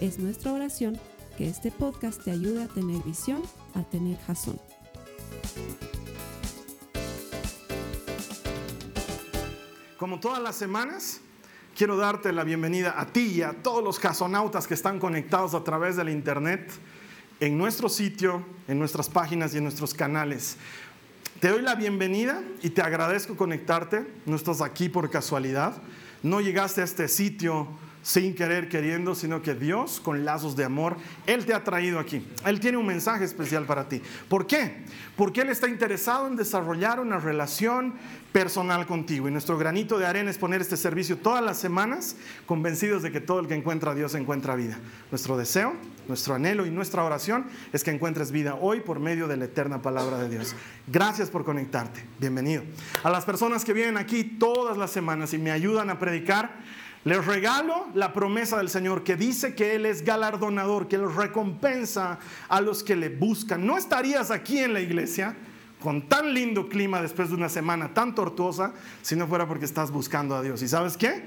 Es nuestra oración que este podcast te ayude a tener visión, a tener jazón. Como todas las semanas, quiero darte la bienvenida a ti y a todos los jasonautas que están conectados a través del internet, en nuestro sitio, en nuestras páginas y en nuestros canales. Te doy la bienvenida y te agradezco conectarte. No estás aquí por casualidad. No llegaste a este sitio sin querer queriendo, sino que Dios con lazos de amor, Él te ha traído aquí. Él tiene un mensaje especial para ti. ¿Por qué? Porque Él está interesado en desarrollar una relación personal contigo. Y nuestro granito de arena es poner este servicio todas las semanas, convencidos de que todo el que encuentra a Dios encuentra vida. Nuestro deseo, nuestro anhelo y nuestra oración es que encuentres vida hoy por medio de la eterna palabra de Dios. Gracias por conectarte. Bienvenido. A las personas que vienen aquí todas las semanas y me ayudan a predicar, les regalo la promesa del Señor que dice que Él es galardonador, que Él recompensa a los que le buscan. No estarías aquí en la iglesia con tan lindo clima después de una semana tan tortuosa si no fuera porque estás buscando a Dios. ¿Y sabes qué?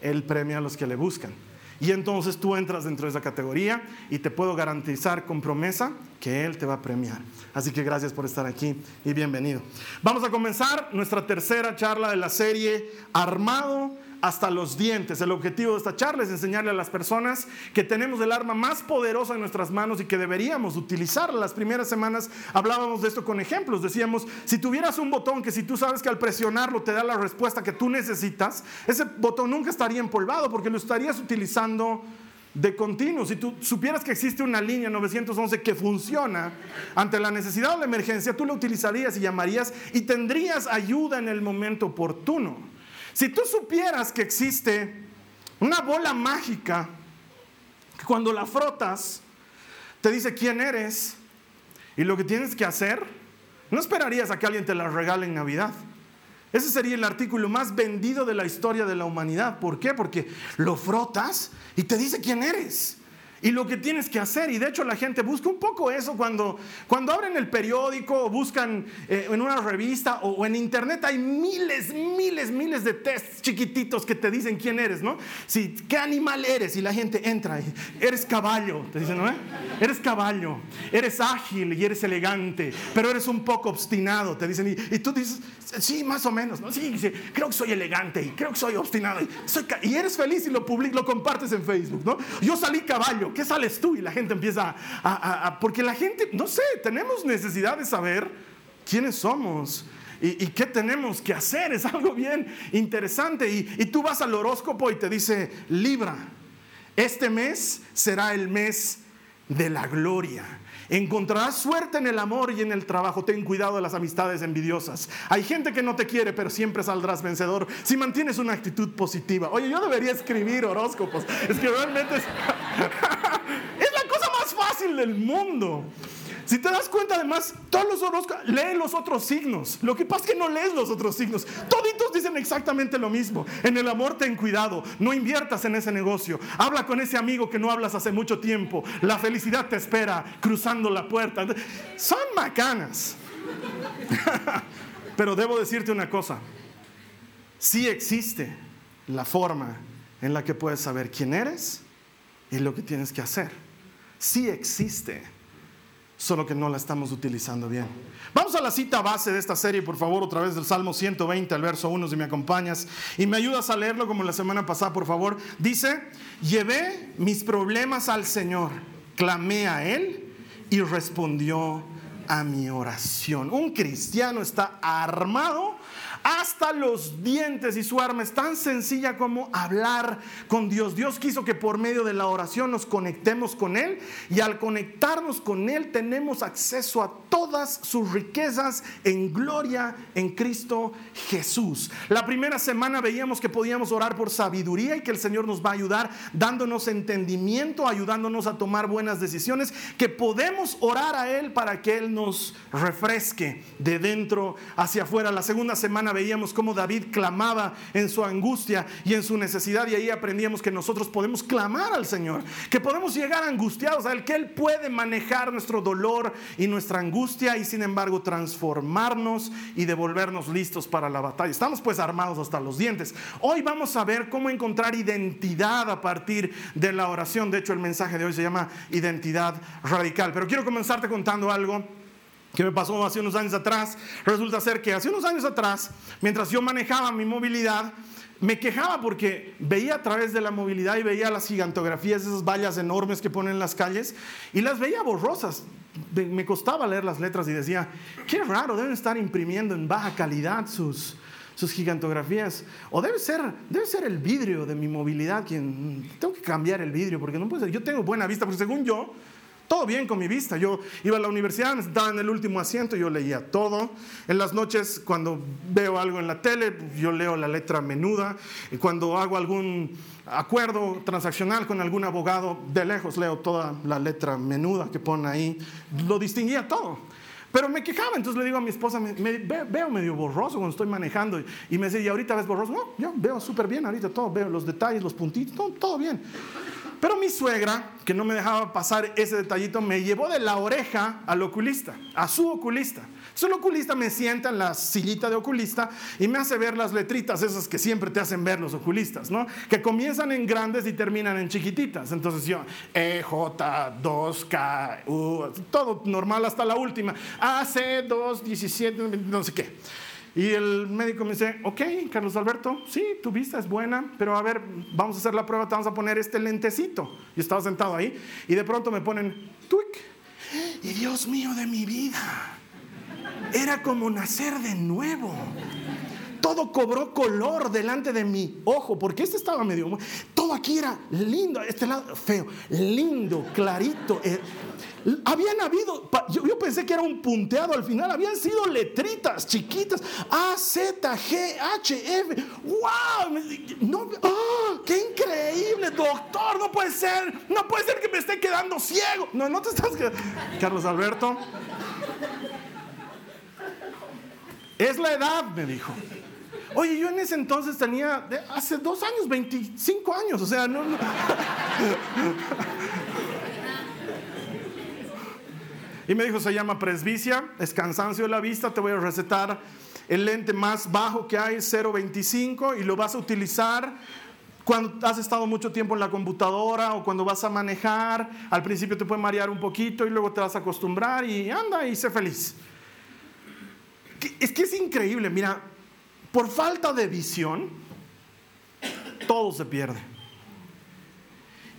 Él premia a los que le buscan. Y entonces tú entras dentro de esa categoría y te puedo garantizar con promesa que Él te va a premiar. Así que gracias por estar aquí y bienvenido. Vamos a comenzar nuestra tercera charla de la serie Armado hasta los dientes. El objetivo de esta charla es enseñarle a las personas que tenemos el arma más poderosa en nuestras manos y que deberíamos utilizarla. Las primeras semanas hablábamos de esto con ejemplos. Decíamos, si tuvieras un botón que si tú sabes que al presionarlo te da la respuesta que tú necesitas, ese botón nunca estaría empolvado porque lo estarías utilizando de continuo. Si tú supieras que existe una línea 911 que funciona ante la necesidad o la emergencia, tú la utilizarías y llamarías y tendrías ayuda en el momento oportuno. Si tú supieras que existe una bola mágica que cuando la frotas te dice quién eres y lo que tienes que hacer, no esperarías a que alguien te la regale en Navidad. Ese sería el artículo más vendido de la historia de la humanidad. ¿Por qué? Porque lo frotas y te dice quién eres y lo que tienes que hacer. Y de hecho la gente busca un poco eso cuando, cuando abren el periódico o buscan eh, en una revista o, en internet. Hay miles, miles, miles de tests chiquititos que te dicen quién eres, ¿no? Si, ¿Qué animal eres? Y la gente entra y eres caballo, te dicen, ¿no? Eres caballo, eres ágil y eres elegante, pero eres un poco obstinado, te dicen. Y, tú dices, sí, más o menos, ¿no? Sí, creo que soy elegante y creo que soy obstinado y eres feliz y lo, lo compartes en Facebook, ¿no? Yo salí caballo, ¿qué sales tú? Y la gente empieza a, Porque la gente, no sé, tenemos necesidad de saber quiénes somos. Y, qué tenemos que hacer. Es algo bien interesante. Y, y tú vas al horóscopo y te dice, Libra, este mes será el mes de la gloria. Encontrarás suerte en el amor y en el trabajo. Ten cuidado de las amistades envidiosas. Hay gente que no te quiere, pero siempre saldrás vencedor si mantienes una actitud positiva. Oye, yo debería escribir horóscopos. Es que realmente es, es la cosa más fácil del mundo. Si te das cuenta, además, todos los horóscopos, lee los otros signos. Lo que pasa es que no lees los otros signos. Toditos dicen exactamente lo mismo. En el amor ten cuidado, no inviertas en ese negocio. Habla con ese amigo que no hablas hace mucho tiempo. La felicidad te espera cruzando la puerta. Son macanas. Pero debo decirte una cosa. Sí existe la forma en la que puedes saber quién eres y lo que tienes que hacer. Sí existe solo que no la estamos utilizando bien. Vamos a la cita base de esta serie, por favor, otra vez del Salmo 120, al verso 1, si me acompañas, y me ayudas a leerlo como la semana pasada, por favor. Dice, llevé mis problemas al Señor, clamé a Él y respondió a mi oración. Un cristiano está armado hasta los dientes y su arma es tan sencilla como hablar con Dios. Dios quiso que por medio de la oración nos conectemos con Él y al conectarnos con Él tenemos acceso a todas sus riquezas en gloria en Cristo Jesús. La primera semana veíamos que podíamos orar por sabiduría y que el Señor nos va a ayudar dándonos entendimiento, ayudándonos a tomar buenas decisiones, que podemos orar a Él para que Él nos refresque de dentro hacia afuera. La segunda semana veíamos cómo David clamaba en su angustia y en su necesidad y ahí aprendíamos que nosotros podemos clamar al Señor, que podemos llegar angustiados a Él, que Él puede manejar nuestro dolor y nuestra angustia y sin embargo transformarnos y devolvernos listos para la batalla. Estamos pues armados hasta los dientes. Hoy vamos a ver cómo encontrar identidad a partir de la oración. De hecho, el mensaje de hoy se llama identidad radical. Pero quiero comenzarte contando algo que me pasó hace unos años atrás. Resulta ser que hace unos años atrás, mientras yo manejaba mi movilidad, me quejaba porque veía a través de la movilidad y veía las gigantografías, esas vallas enormes que ponen en las calles, y las veía borrosas. Me costaba leer las letras y decía, qué raro, deben estar imprimiendo en baja calidad sus, sus gigantografías. O debe ser, debe ser el vidrio de mi movilidad quien... Tengo que cambiar el vidrio porque no puede ser. Yo tengo buena vista, porque según yo, todo bien con mi vista. Yo iba a la universidad, estaba en el último asiento, yo leía todo. En las noches, cuando veo algo en la tele, yo leo la letra menuda. Y cuando hago algún acuerdo transaccional con algún abogado, de lejos leo toda la letra menuda que pone ahí. Lo distinguía todo. Pero me quejaba, entonces le digo a mi esposa, me, veo medio borroso cuando estoy manejando. Y me dice, ¿y ahorita ves borroso? No, yo veo súper bien ahorita todo, veo los detalles, los puntitos, todo, todo bien. Pero mi suegra, que no me dejaba pasar ese detallito, me llevó de la oreja al oculista, a su oculista. Su oculista me sienta en la sillita de oculista y me hace ver las letritas, esas que siempre te hacen ver los oculistas, ¿no? Que comienzan en grandes y terminan en chiquititas. Entonces yo, E, J, 2, K, U, todo normal hasta la última. AC, 2, 17, no sé qué. Y el médico me dice, ok, Carlos Alberto, sí, tu vista es buena, pero a ver, vamos a hacer la prueba, te vamos a poner este lentecito. Y estaba sentado ahí y de pronto me ponen, tuic. Y Dios mío de mi vida, era como nacer de nuevo. Todo cobró color delante de mi ojo, porque este estaba medio... Todo aquí era lindo, este lado feo, lindo, clarito. Eh, habían habido, yo, pensé que era un punteado al final, habían sido letritas chiquitas, A, Z, G, H, F, wow, no, ¡ah! qué increíble, doctor, no puede ser, no puede ser que me esté quedando ciego. No, no te estás quedando. Carlos Alberto, es la edad, me dijo. Oye, yo en ese entonces tenía, hace dos años, 25 años, o sea, no. no. Y me dijo, se llama presbicia, es cansancio de la vista, te voy a recetar el lente más bajo que hay, 0.25, y lo vas a utilizar cuando has estado mucho tiempo en la computadora o cuando vas a manejar. Al principio te puede marear un poquito y luego te vas a acostumbrar y anda y sé feliz. Es que es increíble, mira, por falta de visión, todo se pierde.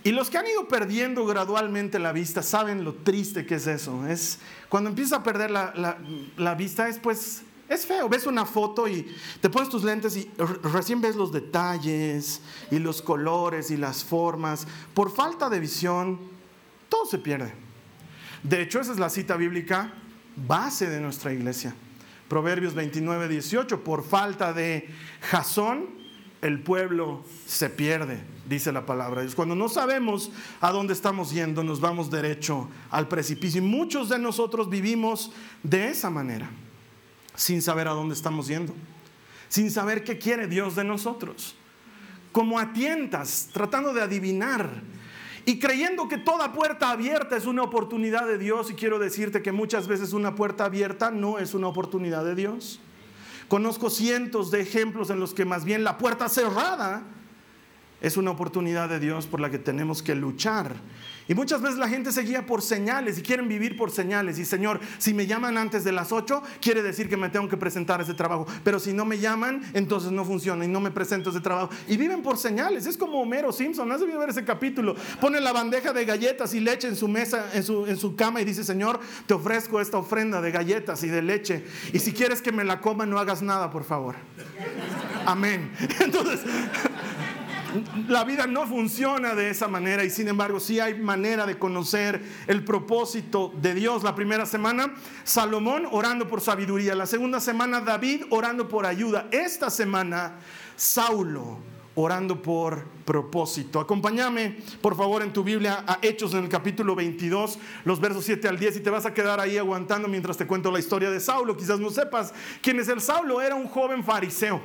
Y los que han ido perdiendo gradualmente la vista saben lo triste que es eso. Es cuando empiezas a perder la, vista es pues es feo. Ves una foto y te pones tus lentes y recién ves los detalles y los colores y las formas. Por falta de visión, todo se pierde. De hecho, esa es la cita bíblica base de nuestra iglesia. Proverbios 29, 18. Por falta de jazón, el pueblo se pierde, dice la palabra de Dios. Cuando no sabemos a dónde estamos yendo, nos vamos derecho al precipicio. Y muchos de nosotros vivimos de esa manera, sin saber a dónde estamos yendo, sin saber qué quiere Dios de nosotros, como a tientas, tratando de adivinar y creyendo que toda puerta abierta es una oportunidad de Dios. Y quiero decirte que muchas veces una puerta abierta no es una oportunidad de Dios. Conozco cientos de ejemplos en los que más bien la puerta cerrada es una oportunidad de Dios por la que tenemos que luchar. Y muchas veces la gente se guía por señales y quieren vivir por señales. Y Señor, si me llaman antes de las 8, quiere decir que me tengo que presentar ese trabajo. Pero si no me llaman, entonces no funciona y no me presento ese trabajo. Y viven por señales. Es como Homero Simpson. ¿Has debido ver ese capítulo? Pone la bandeja de galletas y leche en su mesa, en su, en su cama y dice, Señor, te ofrezco esta ofrenda de galletas y de leche. Y si quieres que me la coma, no hagas nada, por favor. Amén. Entonces la vida no funciona de esa manera y sin embargo sí hay manera de conocer el propósito de Dios. La primera semana, Salomón orando por sabiduría. La segunda semana, David orando por ayuda. Esta semana, Saulo orando por propósito. Acompáñame, por favor, en tu Biblia a Hechos en el capítulo 22, los versos 7 al 10, y te vas a quedar ahí aguantando mientras te cuento la historia de Saulo. Quizás no sepas quién es el Saulo, era un joven fariseo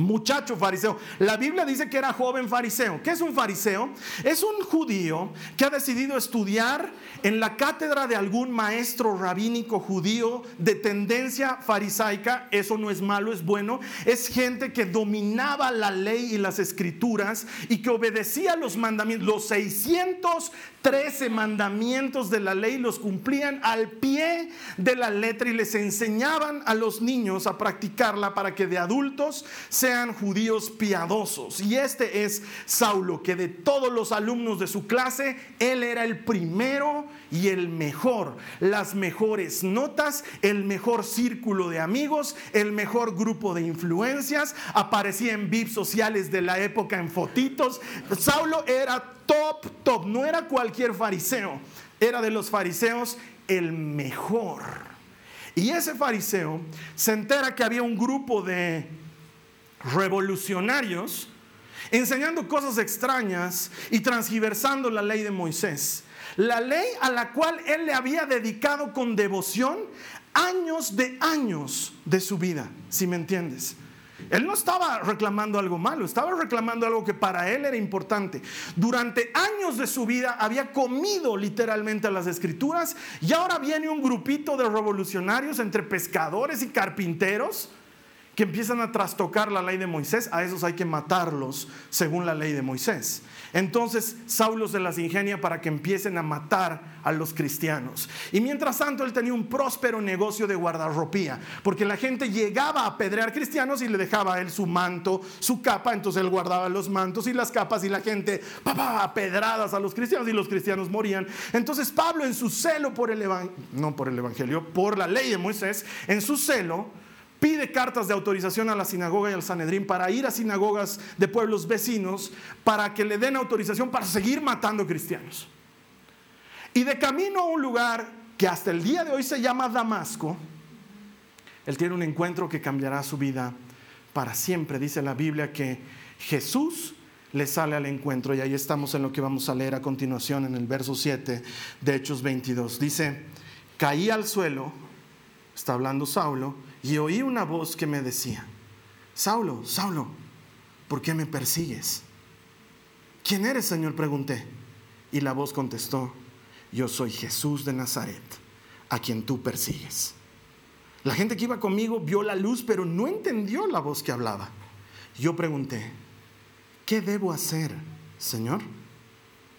muchacho fariseo. La Biblia dice que era joven fariseo. ¿Qué es un fariseo? Es un judío que ha decidido estudiar en la cátedra de algún maestro rabínico judío de tendencia farisaica. Eso no es malo, es bueno. Es gente que dominaba la ley y las escrituras y que obedecía los mandamientos. Los 613 mandamientos de la ley los cumplían al pie de la letra y les enseñaban a los niños a practicarla para que de adultos se sean judíos piadosos. Y este es Saulo, que de todos los alumnos de su clase, él era el primero y el mejor. Las mejores notas, el mejor círculo de amigos, el mejor grupo de influencias. Aparecía en VIPs sociales de la época en fotitos. Saulo era top, top. No era cualquier fariseo. Era de los fariseos el mejor. Y ese fariseo se entera que había un grupo de revolucionarios, enseñando cosas extrañas y transgiversando la ley de Moisés. La ley a la cual él le había dedicado con devoción años de años de su vida, si me entiendes. Él no estaba reclamando algo malo, estaba reclamando algo que para él era importante. Durante años de su vida había comido literalmente las escrituras y ahora viene un grupito de revolucionarios entre pescadores y carpinteros que empiezan a trastocar la ley de Moisés, a esos hay que matarlos según la ley de Moisés. Entonces Saulo se las ingenia para que empiecen a matar a los cristianos. Y mientras tanto él tenía un próspero negocio de guardarropía, porque la gente llegaba a apedrear cristianos y le dejaba a él su manto, su capa, entonces él guardaba los mantos y las capas y la gente, papá, apedradas a los cristianos y los cristianos morían. Entonces Pablo en su celo por el evangelio, no por el evangelio, por la ley de Moisés, en su celo, pide cartas de autorización a la sinagoga y al Sanedrín para ir a sinagogas de pueblos vecinos para que le den autorización para seguir matando cristianos. Y de camino a un lugar que hasta el día de hoy se llama Damasco, él tiene un encuentro que cambiará su vida para siempre. Dice la Biblia que Jesús le sale al encuentro y ahí estamos en lo que vamos a leer a continuación en el verso 7 de Hechos 22. Dice, caí al suelo, está hablando Saulo, y oí una voz que me decía, Saulo, Saulo, ¿por qué me persigues? ¿Quién eres, Señor? pregunté. Y la voz contestó, yo soy Jesús de Nazaret, a quien tú persigues. La gente que iba conmigo vio la luz, pero no entendió la voz que hablaba. Yo pregunté, ¿qué debo hacer, Señor?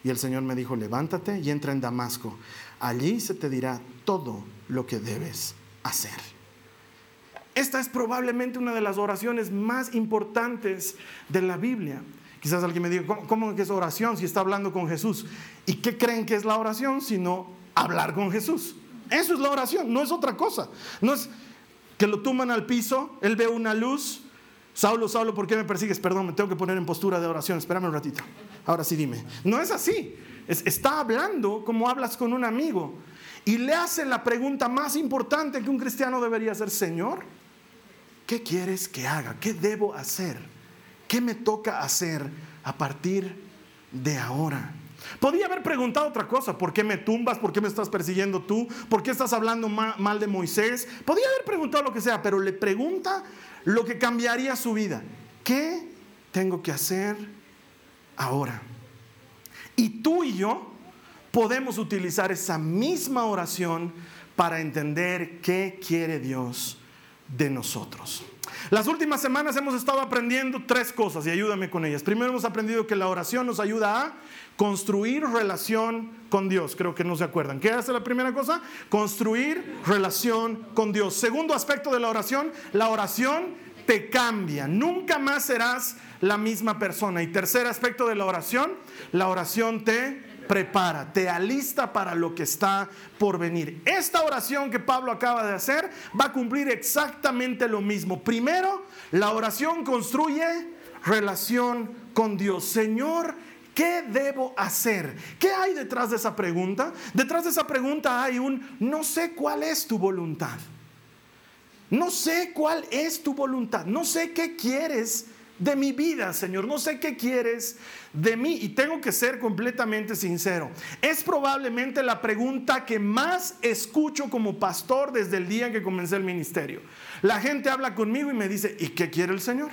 Y el Señor me dijo, levántate y entra en Damasco. Allí se te dirá todo lo que debes hacer. Esta es probablemente una de las oraciones más importantes de la Biblia. Quizás alguien me diga, ¿cómo, que es oración si está hablando con Jesús? ¿Y qué creen que es la oración sino hablar con Jesús? Eso es la oración, no es otra cosa. No es que lo tuman al piso, él ve una luz. Saulo, Saulo, ¿por qué me persigues? Perdón, me tengo que poner en postura de oración. Espérame un ratito. Ahora sí dime. No es así. está hablando como hablas con un amigo. Y le hace la pregunta más importante que un cristiano debería hacer, Señor, ¿qué quieres que haga? ¿Qué debo hacer? ¿Qué me toca hacer a partir de ahora? Podía haber preguntado otra cosa, ¿por qué me tumbas? ¿Por qué me estás persiguiendo tú? ¿Por qué estás hablando mal de Moisés? Podía haber preguntado lo que sea, pero le pregunta lo que cambiaría su vida. ¿Qué tengo que hacer ahora? Y tú y yo podemos utilizar esa misma oración para entender qué quiere Dios de nosotros. Las últimas semanas hemos estado aprendiendo tres cosas y ayúdame con ellas. Primero hemos aprendido que la oración nos ayuda a construir relación con Dios. Creo que no se acuerdan. ¿Qué hace la primera cosa? Construir relación con Dios. Segundo aspecto de la oración, la oración te cambia. Nunca más serás la misma persona. Y tercer aspecto de la oración, la oración te prepara, te alista para lo que está por venir. Esta oración que Pablo acaba de hacer va a cumplir exactamente lo mismo. Primero, la oración construye relación con Dios. Señor, ¿Qué debo hacer? ¿Qué hay detrás de esa pregunta? Detrás de esa pregunta hay un no sé cuál es tu voluntad. No sé cuál es tu voluntad. No sé qué quieres de mi vida, Señor. No sé qué quieres de mí y tengo que ser completamente sincero. Es probablemente la pregunta que más escucho como pastor desde el día en que comencé el ministerio. La gente habla conmigo y me dice, ¿y qué quiere el Señor?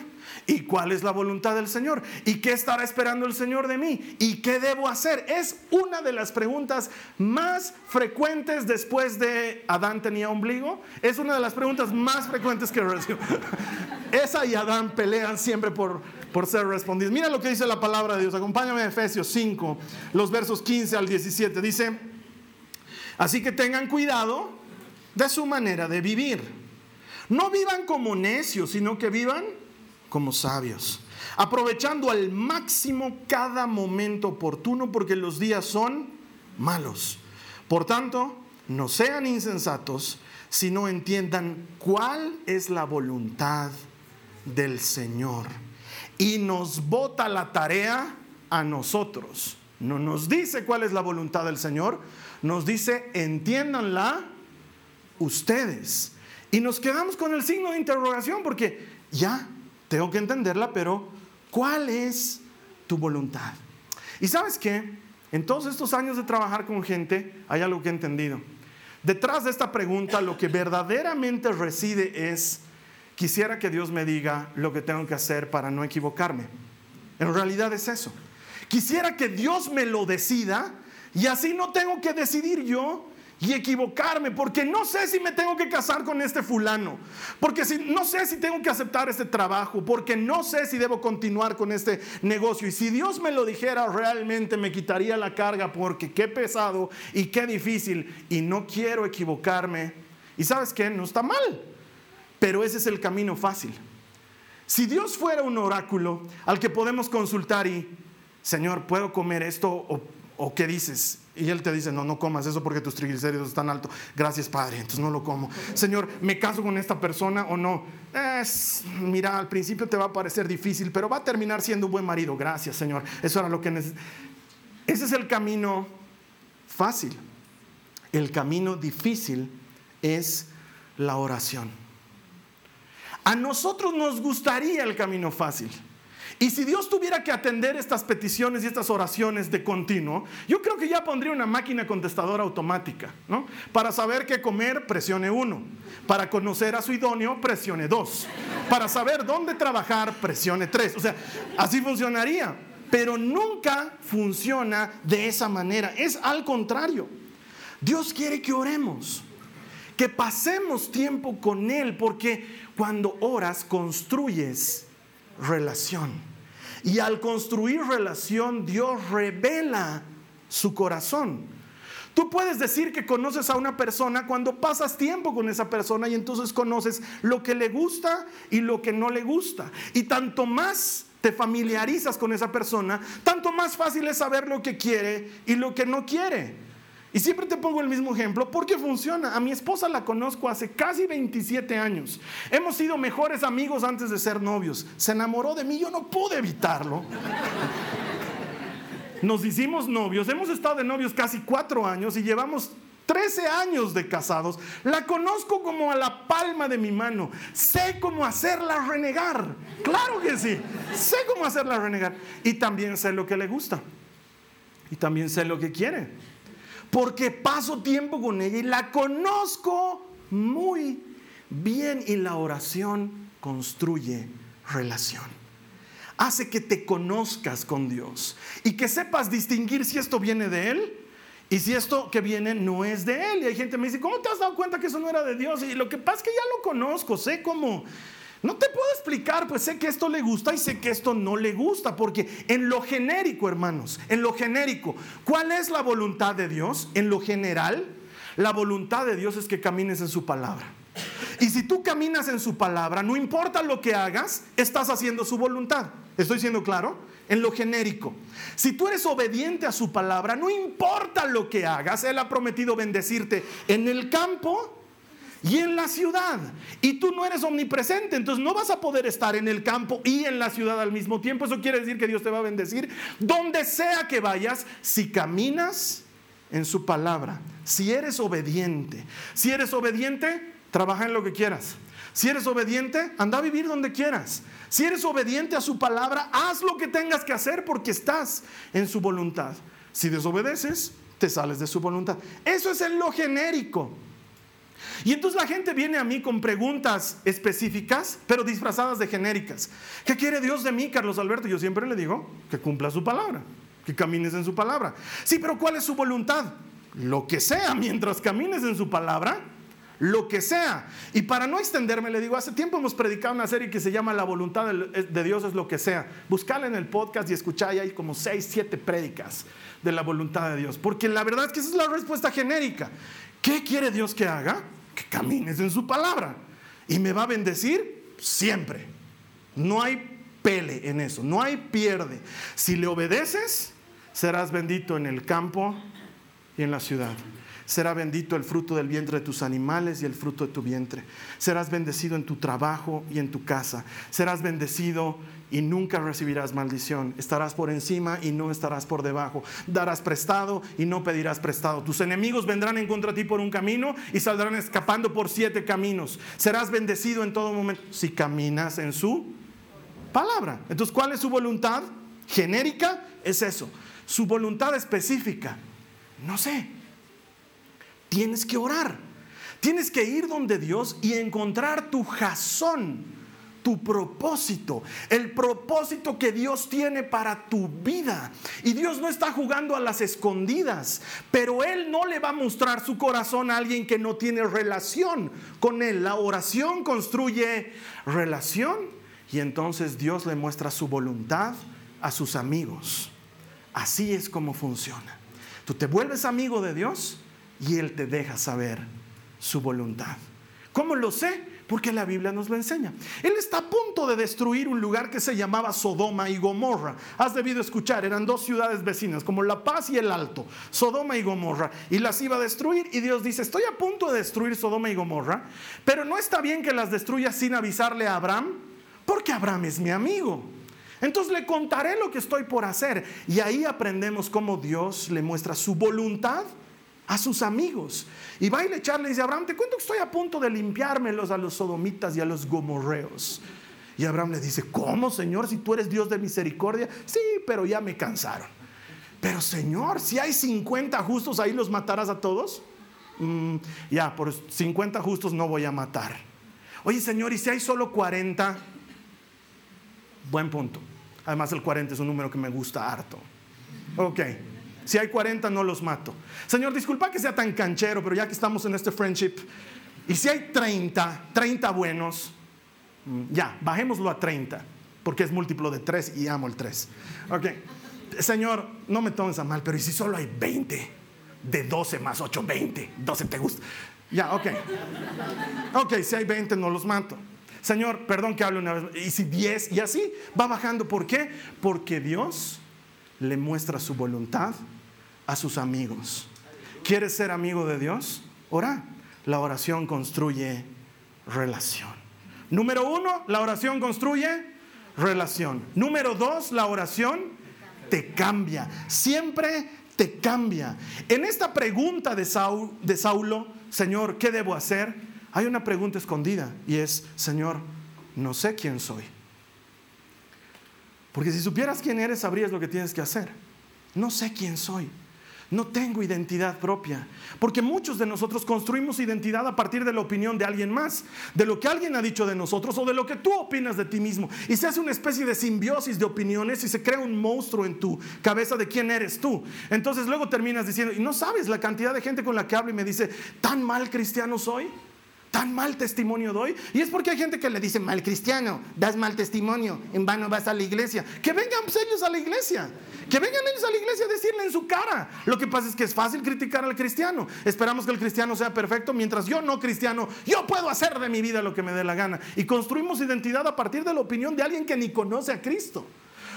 ¿Y cuál es la voluntad del Señor? ¿Y qué estará esperando el Señor de mí? ¿Y qué debo hacer? Es una de las preguntas más frecuentes después de Adán tenía ombligo. Es una de las preguntas más frecuentes que recibo. Esa y Adán pelean siempre por, por ser respondidos. Mira lo que dice la palabra de Dios. Acompáñame a Efesios 5, los versos 15 al 17. Dice, así que tengan cuidado de su manera de vivir no vivan como necios, sino que vivan como sabios, aprovechando al máximo cada momento oportuno porque los días son malos. Por tanto, no sean insensatos, sino entiendan cuál es la voluntad del Señor. Y nos bota la tarea a nosotros. No nos dice cuál es la voluntad del Señor, nos dice entiéndanla ustedes. Y nos quedamos con el signo de interrogación porque ya tengo que entenderla, pero ¿cuál es tu voluntad? Y sabes qué? En todos estos años de trabajar con gente hay algo que he entendido. Detrás de esta pregunta lo que verdaderamente reside es, quisiera que Dios me diga lo que tengo que hacer para no equivocarme. En realidad es eso. Quisiera que Dios me lo decida y así no tengo que decidir yo y equivocarme, porque no sé si me tengo que casar con este fulano, porque si, no sé si tengo que aceptar este trabajo, porque no sé si debo continuar con este negocio. Y si Dios me lo dijera, realmente me quitaría la carga, porque qué pesado y qué difícil, y no quiero equivocarme. Y sabes qué, no está mal, pero ese es el camino fácil. Si Dios fuera un oráculo al que podemos consultar y, Señor, ¿puedo comer esto o, o qué dices? Y él te dice, no, no comas eso porque tus triglicéridos están altos. Gracias, Padre, entonces no lo como. Señor, ¿me caso con esta persona o no? Es, mira, al principio te va a parecer difícil, pero va a terminar siendo un buen marido. Gracias, Señor. Eso era lo que necesito. Ese es el camino fácil. El camino difícil es la oración. A nosotros nos gustaría el camino fácil. Y si Dios tuviera que atender estas peticiones y estas oraciones de continuo, yo creo que ya pondría una máquina contestadora automática, ¿no? Para saber qué comer, presione uno. Para conocer a su idóneo, presione dos. Para saber dónde trabajar, presione tres. O sea, así funcionaría. Pero nunca funciona de esa manera. Es al contrario. Dios quiere que oremos, que pasemos tiempo con Él, porque cuando oras construyes relación. Y al construir relación, Dios revela su corazón. Tú puedes decir que conoces a una persona cuando pasas tiempo con esa persona y entonces conoces lo que le gusta y lo que no le gusta. Y tanto más te familiarizas con esa persona, tanto más fácil es saber lo que quiere y lo que no quiere. Y siempre te pongo el mismo ejemplo porque funciona. A mi esposa la conozco hace casi 27 años. Hemos sido mejores amigos antes de ser novios. Se enamoró de mí, yo no pude evitarlo. Nos hicimos novios, hemos estado de novios casi cuatro años y llevamos 13 años de casados. La conozco como a la palma de mi mano. Sé cómo hacerla renegar. Claro que sí. Sé cómo hacerla renegar. Y también sé lo que le gusta. Y también sé lo que quiere porque paso tiempo con ella y la conozco muy bien y la oración construye relación. Hace que te conozcas con Dios y que sepas distinguir si esto viene de Él y si esto que viene no es de Él. Y hay gente que me dice, ¿cómo te has dado cuenta que eso no era de Dios? Y lo que pasa es que ya lo conozco, sé cómo No te puedo explicar, pues sé que esto le gusta y sé que esto no le gusta, porque en lo genérico, hermanos, en lo genérico, ¿cuál es la voluntad de Dios? En lo general, la voluntad de Dios es que camines en su palabra. Y si tú caminas en su palabra, no importa lo que hagas, estás haciendo su voluntad. ¿Estoy siendo claro? En lo genérico. Si tú eres obediente a su palabra, no importa lo que hagas, Él ha prometido bendecirte en el campo y en la ciudad. Y tú no eres omnipresente, entonces no vas a poder estar en el campo y en la ciudad al mismo tiempo. Eso quiere decir que Dios te va a bendecir donde sea que vayas si caminas en su palabra. Si eres obediente, si eres obediente, trabaja en lo que quieras. Si eres obediente, anda a vivir donde quieras. Si eres obediente a su palabra, haz lo que tengas que hacer porque estás en su voluntad. Si desobedeces, te sales de su voluntad. Eso es en lo genérico. Y entonces la gente viene a mí con preguntas específicas, pero disfrazadas de genéricas. ¿Qué quiere Dios de mí, Carlos Alberto? Yo siempre le digo que cumpla su palabra, que camines en su palabra. Sí, pero ¿cuál es su voluntad? Lo que sea, mientras camines en su palabra, lo que sea. Y para no extenderme, le digo, hace tiempo hemos predicado una serie que se llama La voluntad de Dios es lo que sea. Buscala en el podcast y escuchá, y hay como seis, siete prédicas de la voluntad de Dios. Porque la verdad es que esa es la respuesta genérica. ¿Qué quiere Dios que haga? Que camines en su palabra. Y me va a bendecir siempre. No hay pele en eso, no hay pierde. Si le obedeces, serás bendito en el campo y en la ciudad. Será bendito el fruto del vientre de tus animales y el fruto de tu vientre. Serás bendecido en tu trabajo y en tu casa. Serás bendecido y nunca recibirás maldición. Estarás por encima y no estarás por debajo. Darás prestado y no pedirás prestado. Tus enemigos vendrán en contra de ti por un camino y saldrán escapando por siete caminos. Serás bendecido en todo momento si caminas en su palabra. Entonces, ¿cuál es su voluntad? Genérica es eso. Su voluntad específica, no sé. Tienes que orar. Tienes que ir donde Dios y encontrar tu jazón, tu propósito, el propósito que Dios tiene para tu vida. Y Dios no está jugando a las escondidas, pero Él no le va a mostrar su corazón a alguien que no tiene relación con Él. La oración construye relación y entonces Dios le muestra su voluntad a sus amigos. Así es como funciona. Tú te vuelves amigo de Dios y Él te deja saber su voluntad. ¿Cómo lo sé? Porque la Biblia nos lo enseña. Él está a punto de destruir un lugar que se llamaba Sodoma y Gomorra. Has debido escuchar, eran dos ciudades vecinas, como La Paz y el Alto, Sodoma y Gomorra. Y las iba a destruir y Dios dice, estoy a punto de destruir Sodoma y Gomorra, pero no está bien que las destruya sin avisarle a Abraham, porque Abraham es mi amigo. Entonces le contaré lo que estoy por hacer. Y ahí aprendemos cómo Dios le muestra su voluntad a sus amigos. Y va y le y dice, Abraham, te cuento que estoy a punto de limpiármelos a los sodomitas y a los gomorreos. Y Abraham le dice, ¿cómo, Señor, si tú eres Dios de misericordia? Sí, pero ya me cansaron. Pero, Señor, si hay 50 justos, ahí los matarás a todos. Mm, ya, por 50 justos no voy a matar. Oye, Señor, ¿y si hay solo 40? Buen punto. Además, el 40 es un número que me gusta harto. Ok. Si hay 40, no los mato. Señor, disculpa que sea tan canchero, pero ya que estamos en este friendship, y si hay 30, 30 buenos, mm, ya, bajémoslo a 30, porque es múltiplo de 3 y amo el 3. Ok. Señor, no me tomes a mal, pero ¿y si solo hay 20? De 12 más 8, 20. 12 te gusta. Ya, ok. Ok, si hay 20, no los mato. Señor, perdón que hable una vez. Y si 10, y así va bajando. ¿Por qué? Porque Dios le muestra su voluntad a sus amigos. ¿Quieres ser amigo de Dios? Ora. La oración construye relación. Número uno, la oración construye relación. Número dos, la oración te cambia. Siempre te cambia. En esta pregunta de, de Saulo, Señor, ¿qué debo hacer? Hay una pregunta escondida y es, Señor, no sé quién soy. Porque si supieras quién eres, sabrías lo que tienes que hacer. No sé quién soy. No tengo identidad propia, porque muchos de nosotros construimos identidad a partir de la opinión de alguien más, de lo que alguien ha dicho de nosotros o de lo que tú opinas de ti mismo. Y se hace una especie de simbiosis de opiniones y se crea un monstruo en tu cabeza de quién eres tú. Entonces luego terminas diciendo, y no sabes la cantidad de gente con la que hablo y me dice, tan mal cristiano soy. Tan mal testimonio doy. Y es porque hay gente que le dice, mal cristiano, das mal testimonio, en vano vas a la iglesia. Que vengan pues, ellos a la iglesia. Que vengan ellos a la iglesia a decirle en su cara. Lo que pasa es que es fácil criticar al cristiano. Esperamos que el cristiano sea perfecto, mientras yo no cristiano, yo puedo hacer de mi vida lo que me dé la gana. Y construimos identidad a partir de la opinión de alguien que ni conoce a Cristo.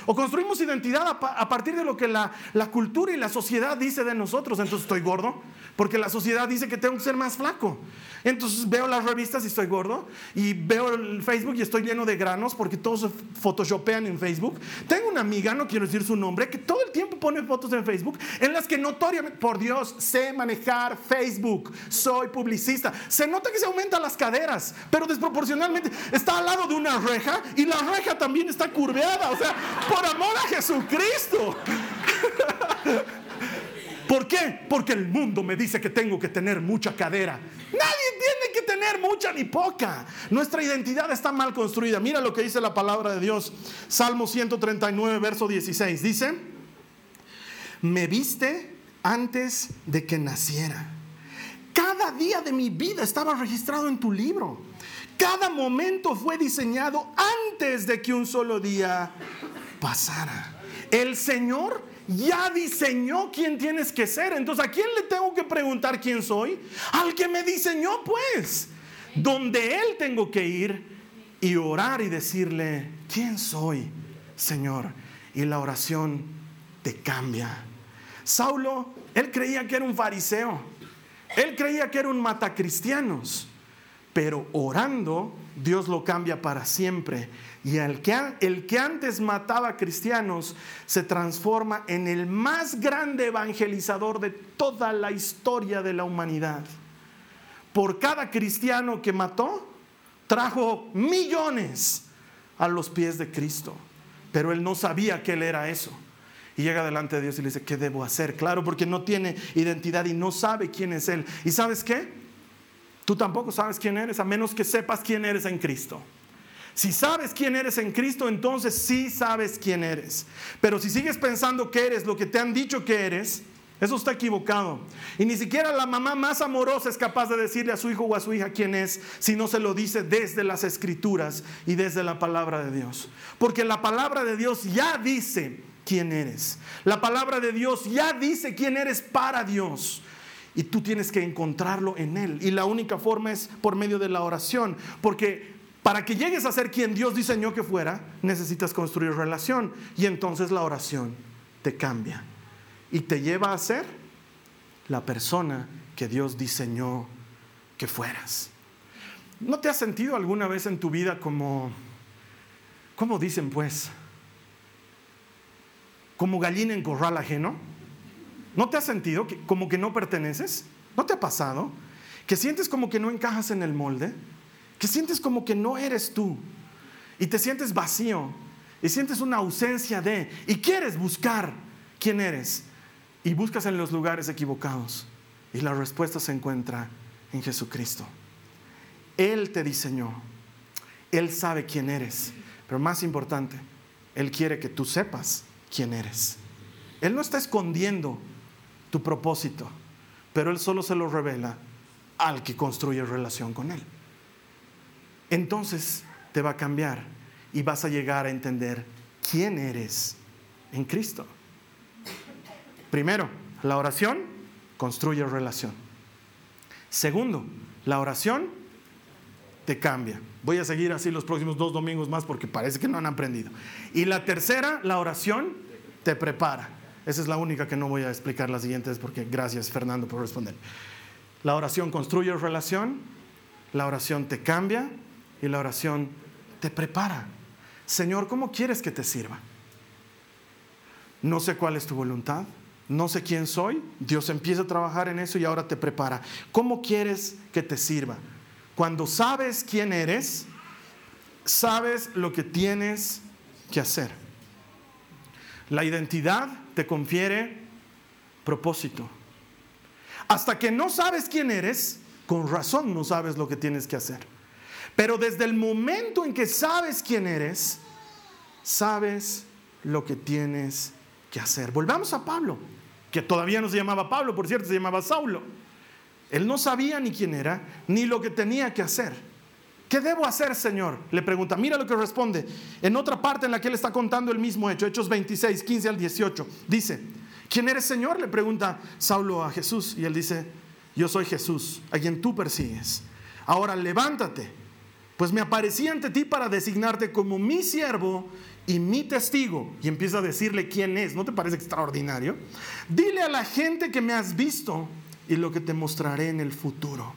O construimos identidad a, partir de lo que la, la, cultura y la sociedad dice de nosotros. Entonces estoy gordo, porque la sociedad dice que tengo que ser más flaco. Entonces veo las revistas y estoy gordo. Y veo el Facebook y estoy lleno de granos porque todos se photoshopean en Facebook. Tengo una amiga, no quiero decir su nombre, que todo el tiempo pone fotos en Facebook en las que notoriamente, por Dios, sé manejar Facebook. Soy publicista. Se nota que se aumentan las caderas, pero desproporcionalmente está al lado de una reja y la reja también está curveada. O sea, por amor a Jesucristo. ¿Por qué? Porque el mundo me dice que tengo que tener mucha cadera. Nadie tiene que tener mucha ni poca. Nuestra identidad está mal construida. Mira lo que dice la palabra de Dios. Salmo 139, verso 16. Dice, me viste antes de que naciera. Cada día de mi vida estaba registrado en tu libro. Cada momento fue diseñado antes de que un solo día pasara. El Señor ya diseñó quién tienes que ser. Entonces, ¿a quién le tengo que preguntar quién soy? Al que me diseñó, pues. Donde Él tengo que ir y orar y decirle, ¿quién soy, Señor? Y la oración te cambia. Saulo, él creía que era un fariseo. Él creía que era un matacristianos. Pero orando, Dios lo cambia para siempre y el que, el que antes mataba cristianos se transforma en el más grande evangelizador de toda la historia de la humanidad. Por cada cristiano que mató, trajo millones a los pies de Cristo. Pero él no sabía que él era eso. Y llega delante de Dios y le dice, ¿qué debo hacer? Claro, porque no tiene identidad y no sabe quién es él. ¿Y sabes qué? Tú tampoco sabes quién eres, a menos que sepas quién eres en Cristo. Si sabes quién eres en Cristo, entonces sí sabes quién eres. Pero si sigues pensando que eres lo que te han dicho que eres, eso está equivocado. Y ni siquiera la mamá más amorosa es capaz de decirle a su hijo o a su hija quién es si no se lo dice desde las escrituras y desde la palabra de Dios. Porque la palabra de Dios ya dice quién eres. La palabra de Dios ya dice quién eres para Dios. Y tú tienes que encontrarlo en Él. Y la única forma es por medio de la oración. Porque para que llegues a ser quien Dios diseñó que fuera, necesitas construir relación. Y entonces la oración te cambia y te lleva a ser la persona que Dios diseñó que fueras. ¿No te has sentido alguna vez en tu vida como, ¿cómo dicen pues? Como gallina en corral ajeno. ¿No te has sentido como que no perteneces? ¿No te ha pasado? Que sientes como que no encajas en el molde que sientes como que no eres tú y te sientes vacío y sientes una ausencia de y quieres buscar quién eres y buscas en los lugares equivocados y la respuesta se encuentra en Jesucristo. Él te diseñó, Él sabe quién eres, pero más importante, Él quiere que tú sepas quién eres. Él no está escondiendo tu propósito, pero Él solo se lo revela al que construye relación con Él entonces te va a cambiar y vas a llegar a entender quién eres en Cristo. Primero, la oración construye relación. Segundo, la oración te cambia. Voy a seguir así los próximos dos domingos más porque parece que no han aprendido. Y la tercera, la oración te prepara. Esa es la única que no voy a explicar las siguientes porque gracias Fernando por responder. La oración construye relación, la oración te cambia y la oración te prepara. Señor, ¿cómo quieres que te sirva? No sé cuál es tu voluntad, no sé quién soy. Dios empieza a trabajar en eso y ahora te prepara. ¿Cómo quieres que te sirva? Cuando sabes quién eres, sabes lo que tienes que hacer. La identidad te confiere propósito. Hasta que no sabes quién eres, con razón no sabes lo que tienes que hacer. Pero desde el momento en que sabes quién eres, sabes lo que tienes que hacer. Volvamos a Pablo, que todavía no se llamaba Pablo, por cierto, se llamaba Saulo. Él no sabía ni quién era, ni lo que tenía que hacer. ¿Qué debo hacer, Señor? Le pregunta. Mira lo que responde. En otra parte en la que él está contando el mismo hecho, Hechos 26, 15 al 18, dice, ¿quién eres, Señor? Le pregunta Saulo a Jesús y él dice, yo soy Jesús, a quien tú persigues. Ahora levántate, pues me aparecí ante ti para designarte como mi siervo y mi testigo. Y empieza a decirle quién es. ¿No te parece extraordinario? Dile a la gente que me has visto y lo que te mostraré en el futuro.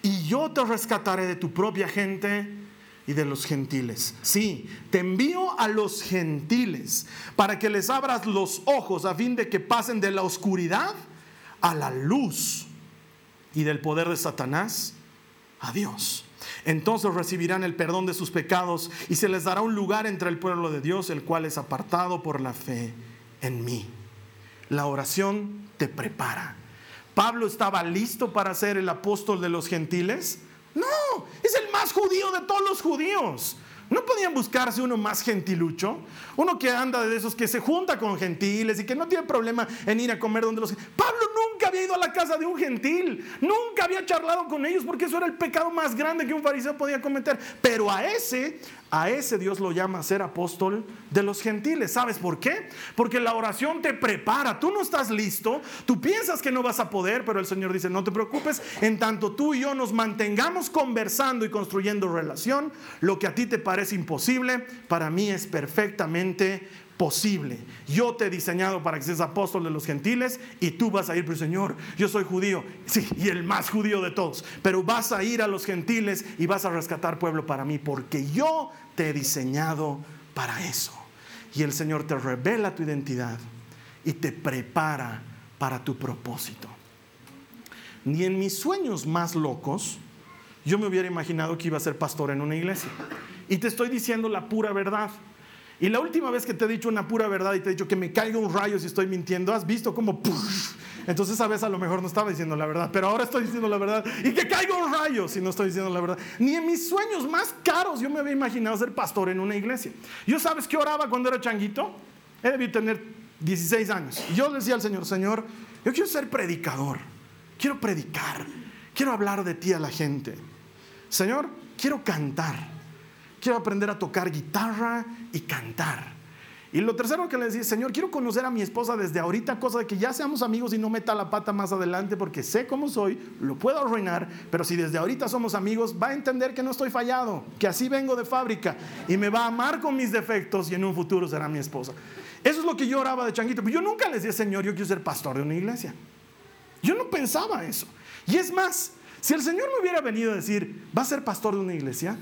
Y yo te rescataré de tu propia gente y de los gentiles. Sí, te envío a los gentiles para que les abras los ojos a fin de que pasen de la oscuridad a la luz y del poder de Satanás a Dios. Entonces recibirán el perdón de sus pecados y se les dará un lugar entre el pueblo de Dios, el cual es apartado por la fe en mí. La oración te prepara ¿Pablo estaba listo para ser el apóstol de los gentiles? No, es el más judío de todos los judíos. ¿No podían buscarse uno más gentilucho? Uno que anda de esos que se junta con gentiles y que no tiene problema en ir a comer donde los... Pablo había ido a la casa de un gentil, nunca había charlado con ellos porque eso era el pecado más grande que un fariseo podía cometer. Pero a ese a ese Dios lo llama a ser apóstol de los gentiles. ¿Sabes por qué? Porque la oración te prepara. Tú no estás listo, tú piensas que no vas a poder, pero el Señor dice, no te preocupes, en tanto tú y yo nos mantengamos conversando y construyendo relación, lo que a ti te parece imposible, para mí es perfectamente posible. Yo te he diseñado para que seas apóstol de los gentiles y tú vas a ir, pero Señor, yo soy judío, sí, y el más judío de todos, pero vas a ir a los gentiles y vas a rescatar pueblo para mí, porque yo te he diseñado para eso. Y el Señor te revela tu identidad y te prepara para tu propósito. Ni en mis sueños más locos yo me hubiera imaginado que iba a ser pastor en una iglesia. Y te estoy diciendo la pura verdad. Y la última vez que te he dicho una pura verdad y te he dicho que me caiga un rayo si estoy mintiendo, has visto como... Entonces esa vez a lo mejor no estaba diciendo la verdad, pero ahora estoy diciendo la verdad. Y que caiga un rayo si no estoy diciendo la verdad. Ni en mis sueños más caros yo me había imaginado ser pastor en una iglesia. Yo sabes que oraba cuando era changuito. He debido tener 16 años. Yo decía al Señor, Señor, yo quiero ser predicador. Quiero predicar. Quiero hablar de ti a la gente. Señor, quiero cantar. Quiero aprender a tocar guitarra y cantar. Y lo tercero que le decía, Señor, quiero conocer a mi esposa desde ahorita, cosa de que ya seamos amigos y no meta la pata más adelante, porque sé cómo soy, lo puedo arruinar, pero si desde ahorita somos amigos, va a entender que no estoy fallado, que así vengo de fábrica y me va a amar con mis defectos y en un futuro será mi esposa. Eso es lo que yo oraba de changuito, pero yo nunca le decía, Señor, yo quiero ser pastor de una iglesia. Yo no pensaba eso. Y es más, si el Señor me hubiera venido a decir, va a ser pastor de una iglesia,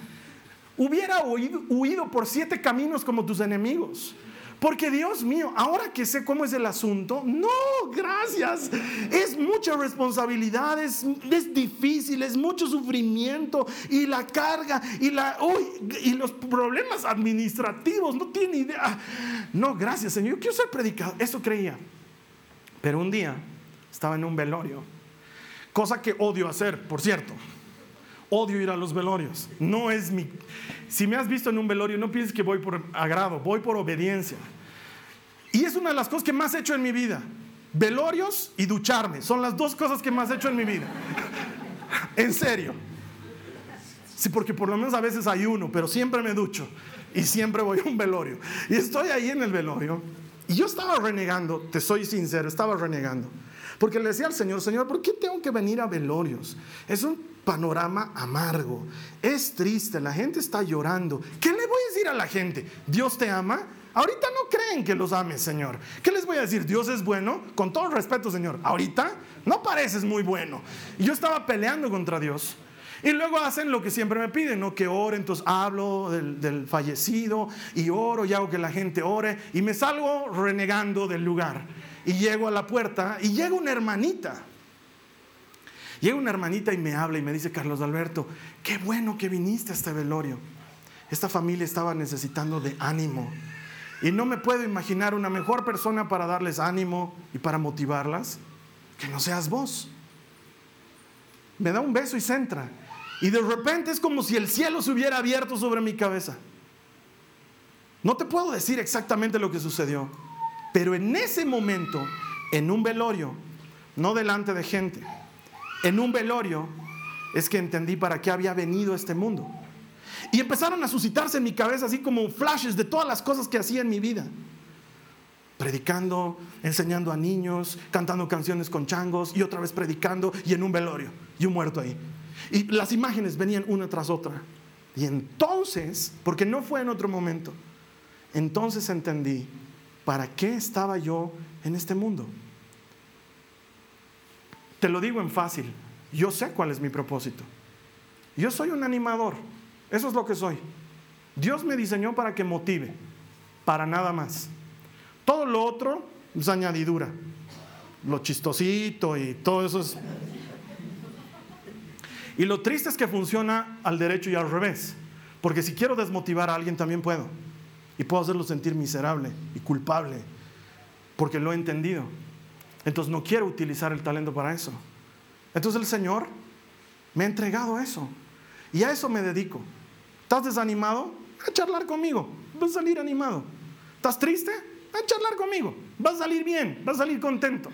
hubiera huido, por siete caminos como tus enemigos. Porque Dios mío, ahora que sé cómo es el asunto, no, gracias. Es mucha responsabilidad, es, difícil, es mucho sufrimiento y la carga y, la, y los problemas administrativos, no tiene idea. No, gracias Señor, yo quiero ser predicado, eso creía. Pero un día estaba en un velorio, cosa que odio hacer, por cierto. Odio ir a los velorios. No es mi... Si me has visto en un velorio, no pienses que voy por agrado, voy por obediencia. Y es una de las cosas que más he hecho en mi vida. Velorios y ducharme. Son las dos cosas que más he hecho en mi vida. en serio. Sí, porque por lo menos a veces hay uno, pero siempre me ducho. Y siempre voy a un velorio. Y estoy ahí en el velorio. Y yo estaba renegando, te soy sincero, estaba renegando. Porque le decía al Señor, Señor, ¿por qué tengo que venir a velorios? Es un panorama amargo, es triste, la gente está llorando. ¿Qué le voy a decir a la gente? ¿Dios te ama? Ahorita no creen que los ames, Señor. ¿Qué les voy a decir? Dios es bueno. Con todo respeto, Señor. Ahorita no pareces muy bueno. Y yo estaba peleando contra Dios. Y luego hacen lo que siempre me piden, ¿no? Que ore, entonces hablo del, del, fallecido y oro y hago que la gente ore y me salgo renegando del lugar. Y llego a la puerta y llega una hermanita Llega una hermanita y me habla y me dice, Carlos Alberto, qué bueno que viniste a este velorio. Esta familia estaba necesitando de ánimo. Y no me puedo imaginar una mejor persona para darles ánimo y para motivarlas que no seas vos. Me da un beso y se entra. Y de repente es como si el cielo se hubiera abierto sobre mi cabeza. No te puedo decir exactamente lo que sucedió, pero en ese momento, en un velorio, no delante de gente, en un velorio es que entendí para qué había venido este mundo. Y empezaron a suscitarse en mi cabeza así como flashes de todas las cosas que hacía en mi vida. Predicando, enseñando a niños, cantando canciones con changos y otra vez predicando y en un velorio y un muerto ahí. Y las imágenes venían una tras otra. Y entonces, porque no fue en otro momento, entonces entendí para qué estaba yo en este mundo. Te lo digo en fácil, yo sé cuál es mi propósito. Yo soy un animador, eso es lo que soy. Dios me diseñó para que motive, para nada más. Todo lo otro es añadidura, lo chistosito y todo eso es... Y lo triste es que funciona al derecho y al revés, porque si quiero desmotivar a alguien también puedo, y puedo hacerlo sentir miserable y culpable, porque lo he entendido. Entonces no quiero utilizar el talento para eso. Entonces el Señor me ha entregado eso. Y a eso me dedico. ¿Estás desanimado? A charlar conmigo. Vas a salir animado. ¿Estás triste? A charlar conmigo. Vas a salir bien. Vas a salir contento.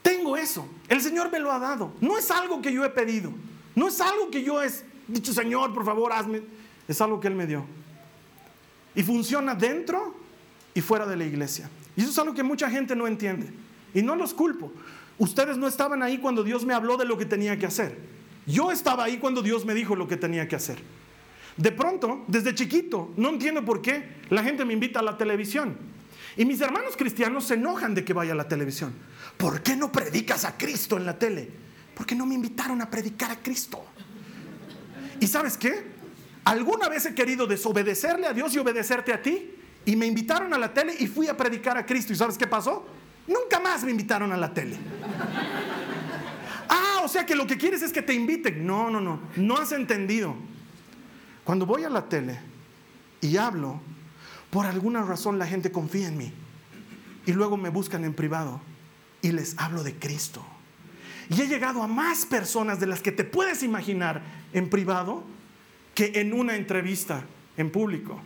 Tengo eso. El Señor me lo ha dado. No es algo que yo he pedido. No es algo que yo he dicho, Señor, por favor, hazme. Es algo que Él me dio. Y funciona dentro y fuera de la iglesia. Y eso es algo que mucha gente no entiende. Y no los culpo. Ustedes no estaban ahí cuando Dios me habló de lo que tenía que hacer. Yo estaba ahí cuando Dios me dijo lo que tenía que hacer. De pronto, desde chiquito, no entiendo por qué la gente me invita a la televisión. Y mis hermanos cristianos se enojan de que vaya a la televisión. ¿Por qué no predicas a Cristo en la tele? Porque no me invitaron a predicar a Cristo. ¿Y sabes qué? Alguna vez he querido desobedecerle a Dios y obedecerte a ti. Y me invitaron a la tele y fui a predicar a Cristo. ¿Y sabes qué pasó? Nunca más me invitaron a la tele. Ah, o sea que lo que quieres es que te inviten. No, no, no. No has entendido. Cuando voy a la tele y hablo, por alguna razón la gente confía en mí. Y luego me buscan en privado y les hablo de Cristo. Y he llegado a más personas de las que te puedes imaginar en privado que en una entrevista en público.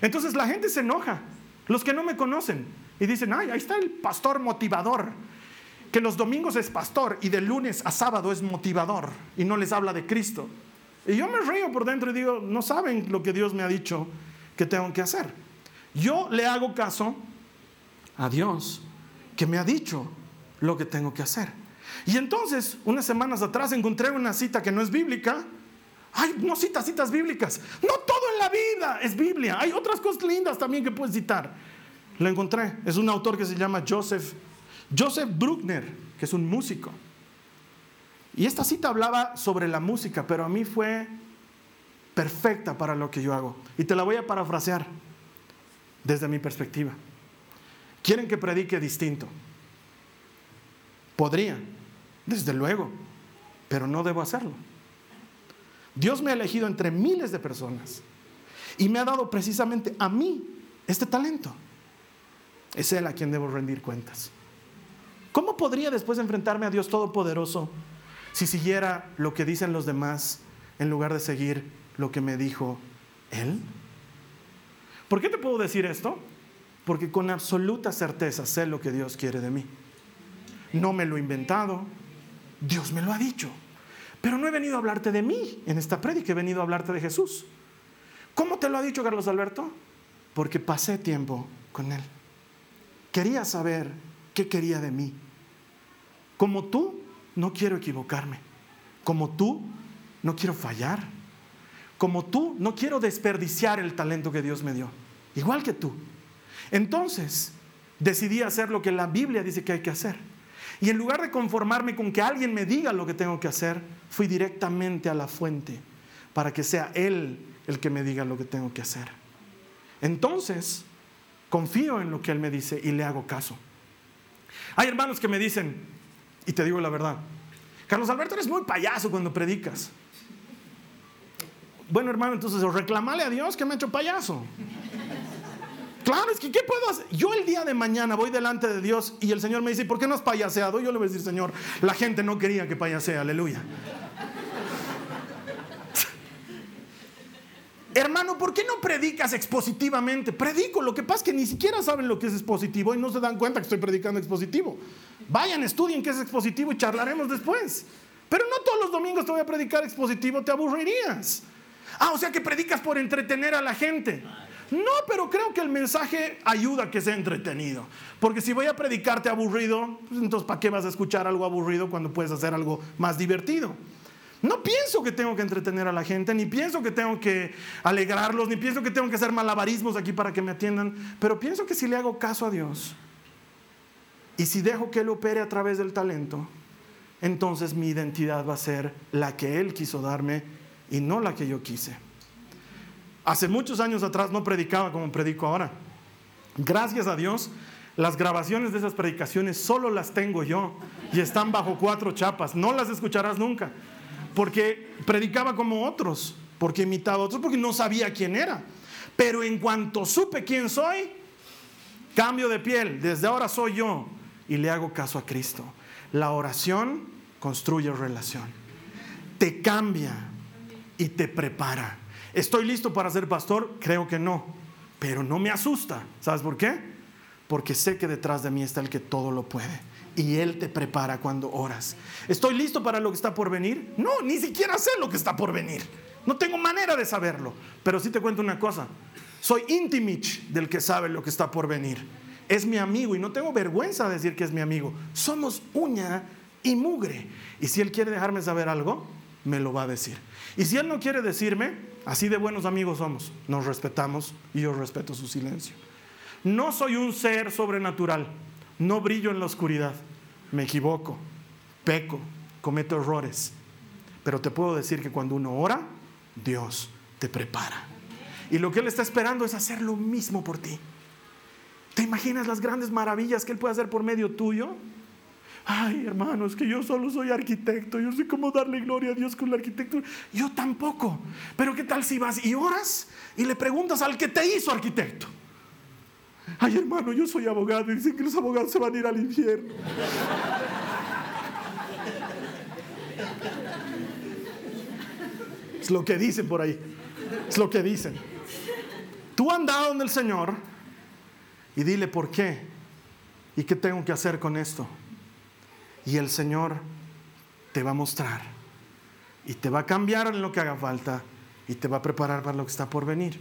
Entonces la gente se enoja, los que no me conocen. Y dicen, ay, ahí está el pastor motivador, que los domingos es pastor y de lunes a sábado es motivador y no les habla de Cristo. Y yo me río por dentro y digo, no saben lo que Dios me ha dicho que tengo que hacer. Yo le hago caso a Dios que me ha dicho lo que tengo que hacer. Y entonces, unas semanas atrás encontré una cita que no es bíblica. Ay, no citas citas bíblicas. No todo en la vida es Biblia. Hay otras cosas lindas también que puedes citar. Lo encontré. Es un autor que se llama Joseph, Joseph Bruckner, que es un músico. Y esta cita hablaba sobre la música, pero a mí fue perfecta para lo que yo hago. Y te la voy a parafrasear desde mi perspectiva. Quieren que predique distinto. Podría, desde luego, pero no debo hacerlo. Dios me ha elegido entre miles de personas y me ha dado precisamente a mí este talento. Es Él a quien debo rendir cuentas. ¿Cómo podría después enfrentarme a Dios Todopoderoso si siguiera lo que dicen los demás en lugar de seguir lo que me dijo Él? ¿Por qué te puedo decir esto? Porque con absoluta certeza sé lo que Dios quiere de mí. No me lo he inventado, Dios me lo ha dicho. Pero no he venido a hablarte de mí en esta prédica, he venido a hablarte de Jesús. ¿Cómo te lo ha dicho Carlos Alberto? Porque pasé tiempo con Él. Quería saber qué quería de mí. Como tú, no quiero equivocarme. Como tú, no quiero fallar. Como tú, no quiero desperdiciar el talento que Dios me dio. Igual que tú. Entonces, decidí hacer lo que la Biblia dice que hay que hacer. Y en lugar de conformarme con que alguien me diga lo que tengo que hacer, fui directamente a la fuente para que sea Él el que me diga lo que tengo que hacer. Entonces, confío en lo que Él me dice y le hago caso. Hay hermanos que me dicen, y te digo la verdad, Carlos Alberto eres muy payaso cuando predicas. Bueno, hermano, entonces reclamale a Dios que me ha hecho payaso. Claro, es que ¿qué puedo hacer? Yo el día de mañana voy delante de Dios y el Señor me dice, ¿por qué no has payaseado? Yo le voy a decir, Señor, la gente no quería que payasee, aleluya. Hermano, ¿por qué no predicas expositivamente? Predico, lo que pasa es que ni siquiera saben lo que es expositivo y no se dan cuenta que estoy predicando expositivo. Vayan, estudien qué es expositivo y charlaremos después. Pero no todos los domingos te voy a predicar expositivo, te aburrirías. Ah, o sea que predicas por entretener a la gente. No, pero creo que el mensaje ayuda a que sea entretenido. Porque si voy a predicarte aburrido, pues entonces ¿para qué vas a escuchar algo aburrido cuando puedes hacer algo más divertido? No pienso que tengo que entretener a la gente, ni pienso que tengo que alegrarlos, ni pienso que tengo que hacer malabarismos aquí para que me atiendan, pero pienso que si le hago caso a Dios y si dejo que Él opere a través del talento, entonces mi identidad va a ser la que Él quiso darme y no la que yo quise. Hace muchos años atrás no predicaba como predico ahora. Gracias a Dios, las grabaciones de esas predicaciones solo las tengo yo y están bajo cuatro chapas. No las escucharás nunca. Porque predicaba como otros, porque imitaba a otros, porque no sabía quién era. Pero en cuanto supe quién soy, cambio de piel. Desde ahora soy yo y le hago caso a Cristo. La oración construye relación. Te cambia y te prepara. ¿Estoy listo para ser pastor? Creo que no, pero no me asusta. ¿Sabes por qué? Porque sé que detrás de mí está el que todo lo puede. Y Él te prepara cuando oras. ¿Estoy listo para lo que está por venir? No, ni siquiera sé lo que está por venir. No tengo manera de saberlo. Pero sí te cuento una cosa. Soy intimich del que sabe lo que está por venir. Es mi amigo y no tengo vergüenza de decir que es mi amigo. Somos uña y mugre. Y si Él quiere dejarme saber algo, me lo va a decir. Y si Él no quiere decirme, así de buenos amigos somos, nos respetamos y yo respeto su silencio. No soy un ser sobrenatural, no brillo en la oscuridad, me equivoco, peco, cometo errores, pero te puedo decir que cuando uno ora, Dios te prepara. Y lo que Él está esperando es hacer lo mismo por ti. ¿Te imaginas las grandes maravillas que Él puede hacer por medio tuyo? Ay hermanos, que yo solo soy arquitecto, yo sé cómo darle gloria a Dios con la arquitectura. Yo tampoco. Pero ¿qué tal si vas y oras y le preguntas al que te hizo arquitecto? Ay hermano, yo soy abogado y dicen que los abogados se van a ir al infierno. Es lo que dicen por ahí. Es lo que dicen. Tú andado en el Señor y dile por qué y qué tengo que hacer con esto. Y el Señor te va a mostrar y te va a cambiar en lo que haga falta y te va a preparar para lo que está por venir.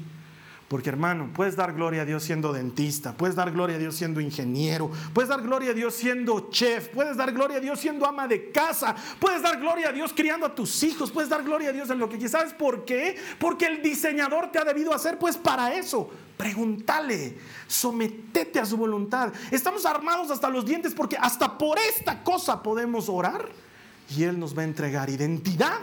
Porque hermano, puedes dar gloria a Dios siendo dentista, puedes dar gloria a Dios siendo ingeniero, puedes dar gloria a Dios siendo chef, puedes dar gloria a Dios siendo ama de casa, puedes dar gloria a Dios criando a tus hijos, puedes dar gloria a Dios en lo que quieras. ¿Sabes por qué? Porque el diseñador te ha debido hacer pues para eso. Pregúntale, sometete a su voluntad. Estamos armados hasta los dientes porque hasta por esta cosa podemos orar y Él nos va a entregar identidad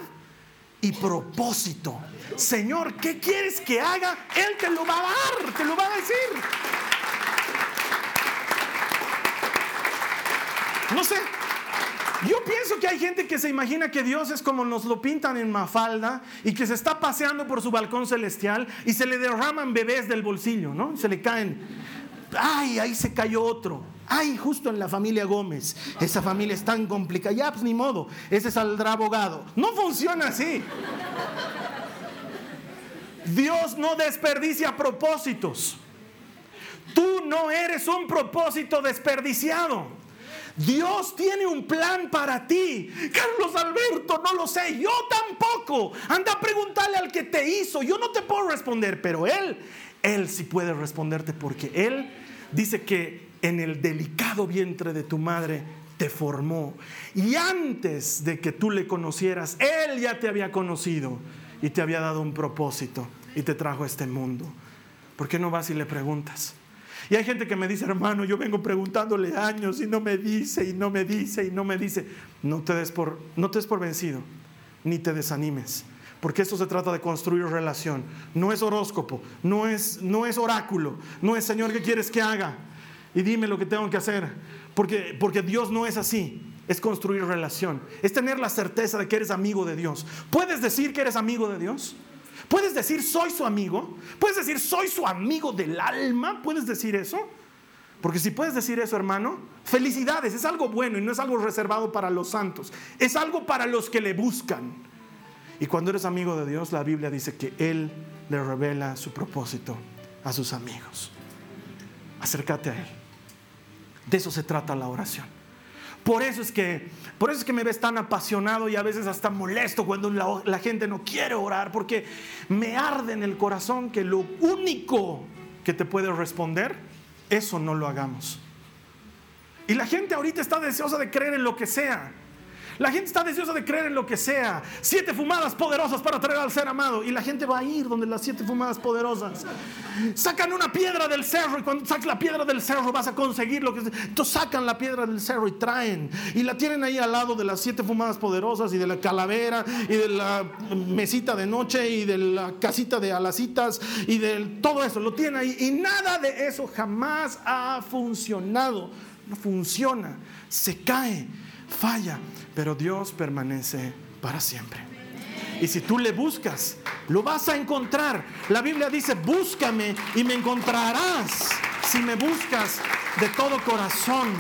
y propósito. Señor, ¿qué quieres que haga? Él te lo va a dar, te lo va a decir. No sé. Yo pienso que hay gente que se imagina que Dios es como nos lo pintan en Mafalda y que se está paseando por su balcón celestial y se le derraman bebés del bolsillo, ¿no? Se le caen. Ay, ahí se cayó otro. Ay, justo en la familia Gómez. Esa familia es tan complicada. Ya, pues ni modo. Ese saldrá abogado. No funciona así. Dios no desperdicia propósitos. Tú no eres un propósito desperdiciado. Dios tiene un plan para ti. Carlos Alberto, no lo sé. Yo tampoco. Anda a preguntarle al que te hizo. Yo no te puedo responder, pero Él, Él sí puede responderte porque Él dice que en el delicado vientre de tu madre te formó. Y antes de que tú le conocieras, Él ya te había conocido y te había dado un propósito y te trajo a este mundo. ¿Por qué no vas y le preguntas? Y hay gente que me dice, hermano, yo vengo preguntándole años y no me dice y no me dice y no me dice. No te des por, no te des por vencido, ni te desanimes. Porque esto se trata de construir relación. No es horóscopo, no es, no es oráculo, no es Señor, ¿qué quieres que haga? y dime lo que tengo que hacer. Porque, porque Dios no es así. Es construir relación. Es tener la certeza de que eres amigo de Dios. ¿Puedes decir que eres amigo de Dios? ¿Puedes decir soy su amigo? ¿Puedes decir soy su amigo del alma? ¿Puedes decir eso? Porque si puedes decir eso, hermano, felicidades, es algo bueno y no es algo reservado para los santos, es algo para los que le buscan. Y cuando eres amigo de Dios, la Biblia dice que Él le revela su propósito a sus amigos. Acércate a Él. De eso se trata la oración. Por eso es que, por eso es que me ves tan apasionado y a veces hasta molesto cuando la, la gente no quiere orar, porque me arde en el corazón que lo único que te puede responder, eso no lo hagamos. Y la gente ahorita está deseosa de creer en lo que sea. La gente está deseosa de creer en lo que sea. Siete fumadas poderosas para traer al ser amado. Y la gente va a ir donde las siete fumadas poderosas. Sacan una piedra del cerro y cuando saques la piedra del cerro vas a conseguir lo que... Entonces sacan la piedra del cerro y traen. Y la tienen ahí al lado de las siete fumadas poderosas y de la calavera y de la mesita de noche y de la casita de alacitas y de todo eso. Lo tienen ahí. Y nada de eso jamás ha funcionado. No funciona. Se cae. Falla pero Dios permanece para siempre. Y si tú le buscas, lo vas a encontrar. La Biblia dice, búscame y me encontrarás si me buscas de todo corazón.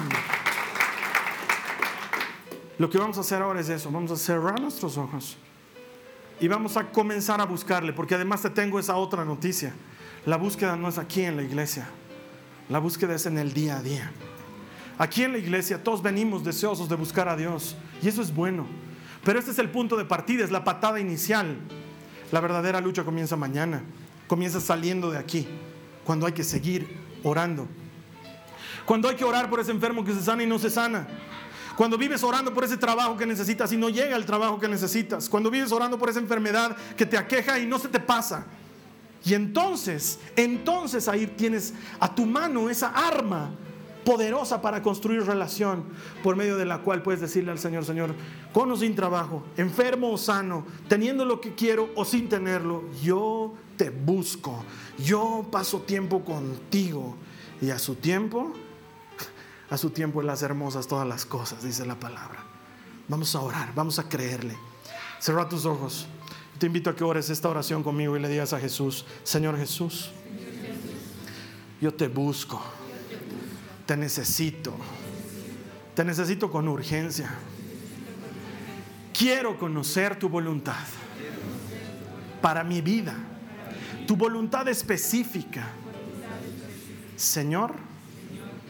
Lo que vamos a hacer ahora es eso, vamos a cerrar nuestros ojos y vamos a comenzar a buscarle, porque además te tengo esa otra noticia. La búsqueda no es aquí en la iglesia, la búsqueda es en el día a día. Aquí en la iglesia todos venimos deseosos de buscar a Dios y eso es bueno. Pero este es el punto de partida, es la patada inicial. La verdadera lucha comienza mañana, comienza saliendo de aquí, cuando hay que seguir orando. Cuando hay que orar por ese enfermo que se sana y no se sana. Cuando vives orando por ese trabajo que necesitas y no llega el trabajo que necesitas. Cuando vives orando por esa enfermedad que te aqueja y no se te pasa. Y entonces, entonces ahí tienes a tu mano esa arma poderosa para construir relación por medio de la cual puedes decirle al Señor, Señor, con o sin trabajo, enfermo o sano, teniendo lo que quiero o sin tenerlo, yo te busco, yo paso tiempo contigo y a su tiempo, a su tiempo las hermosas todas las cosas, dice la palabra. Vamos a orar, vamos a creerle. Cerra tus ojos. Te invito a que ores esta oración conmigo y le digas a Jesús, Señor Jesús, yo te busco te necesito. Te necesito con urgencia. Quiero conocer tu voluntad para mi vida. Tu voluntad específica. Señor,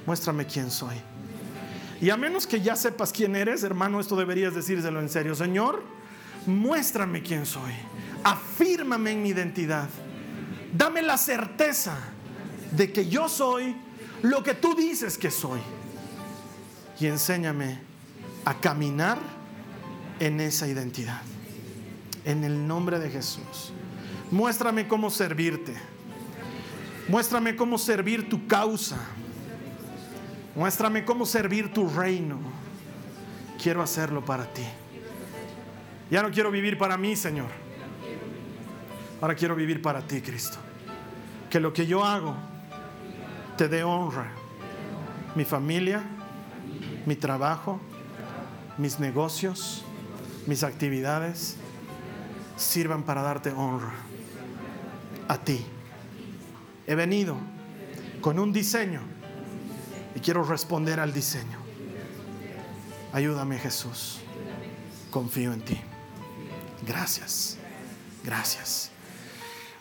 muéstrame quién soy. Y a menos que ya sepas quién eres, hermano, esto deberías decírselo en serio. Señor, muéstrame quién soy. Afírmame en mi identidad. Dame la certeza de que yo soy lo que tú dices que soy. Y enséñame a caminar en esa identidad. En el nombre de Jesús. Muéstrame cómo servirte. Muéstrame cómo servir tu causa. Muéstrame cómo servir tu reino. Quiero hacerlo para ti. Ya no quiero vivir para mí, Señor. Ahora quiero vivir para ti, Cristo. Que lo que yo hago te dé honra. Mi familia, mi trabajo, mis negocios, mis actividades sirvan para darte honra a ti. He venido con un diseño y quiero responder al diseño. Ayúdame Jesús. Confío en ti. Gracias. Gracias.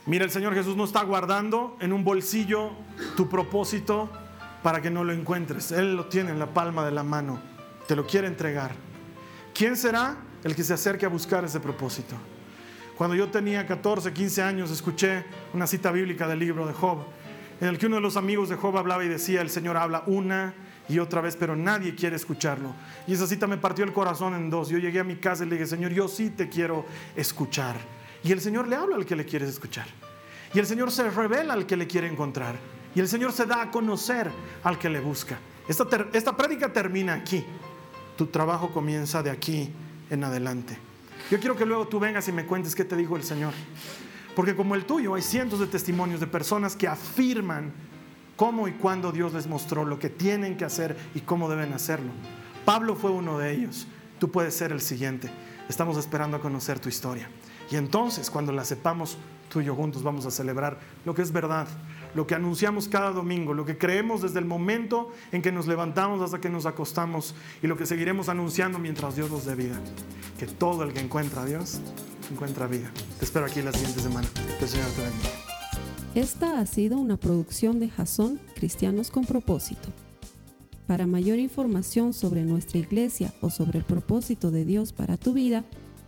Mira, el Señor Jesús no está guardando en un bolsillo tu propósito para que no lo encuentres. Él lo tiene en la palma de la mano. Te lo quiere entregar. ¿Quién será el que se acerque a buscar ese propósito? Cuando yo tenía 14, 15 años, escuché una cita bíblica del libro de Job, en el que uno de los amigos de Job hablaba y decía, el Señor habla una y otra vez, pero nadie quiere escucharlo. Y esa cita me partió el corazón en dos. Yo llegué a mi casa y le dije, Señor, yo sí te quiero escuchar. Y el Señor le habla al que le quieres escuchar. Y el Señor se revela al que le quiere encontrar. Y el Señor se da a conocer al que le busca. Esta, esta prédica termina aquí. Tu trabajo comienza de aquí en adelante. Yo quiero que luego tú vengas y me cuentes qué te dijo el Señor. Porque como el tuyo hay cientos de testimonios de personas que afirman cómo y cuándo Dios les mostró lo que tienen que hacer y cómo deben hacerlo. Pablo fue uno de ellos. Tú puedes ser el siguiente. Estamos esperando a conocer tu historia. Y entonces, cuando la sepamos tú y yo juntos, vamos a celebrar lo que es verdad, lo que anunciamos cada domingo, lo que creemos desde el momento en que nos levantamos hasta que nos acostamos y lo que seguiremos anunciando mientras Dios nos dé vida. Que todo el que encuentra a Dios encuentra vida. Te espero aquí la siguiente semana. Que el Señor te bendiga. Esta ha sido una producción de Jason Cristianos con propósito. Para mayor información sobre nuestra iglesia o sobre el propósito de Dios para tu vida,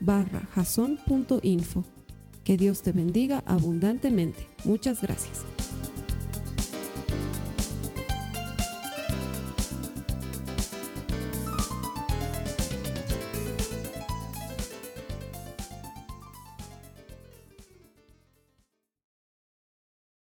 barra Que Dios te bendiga abundantemente. Muchas gracias.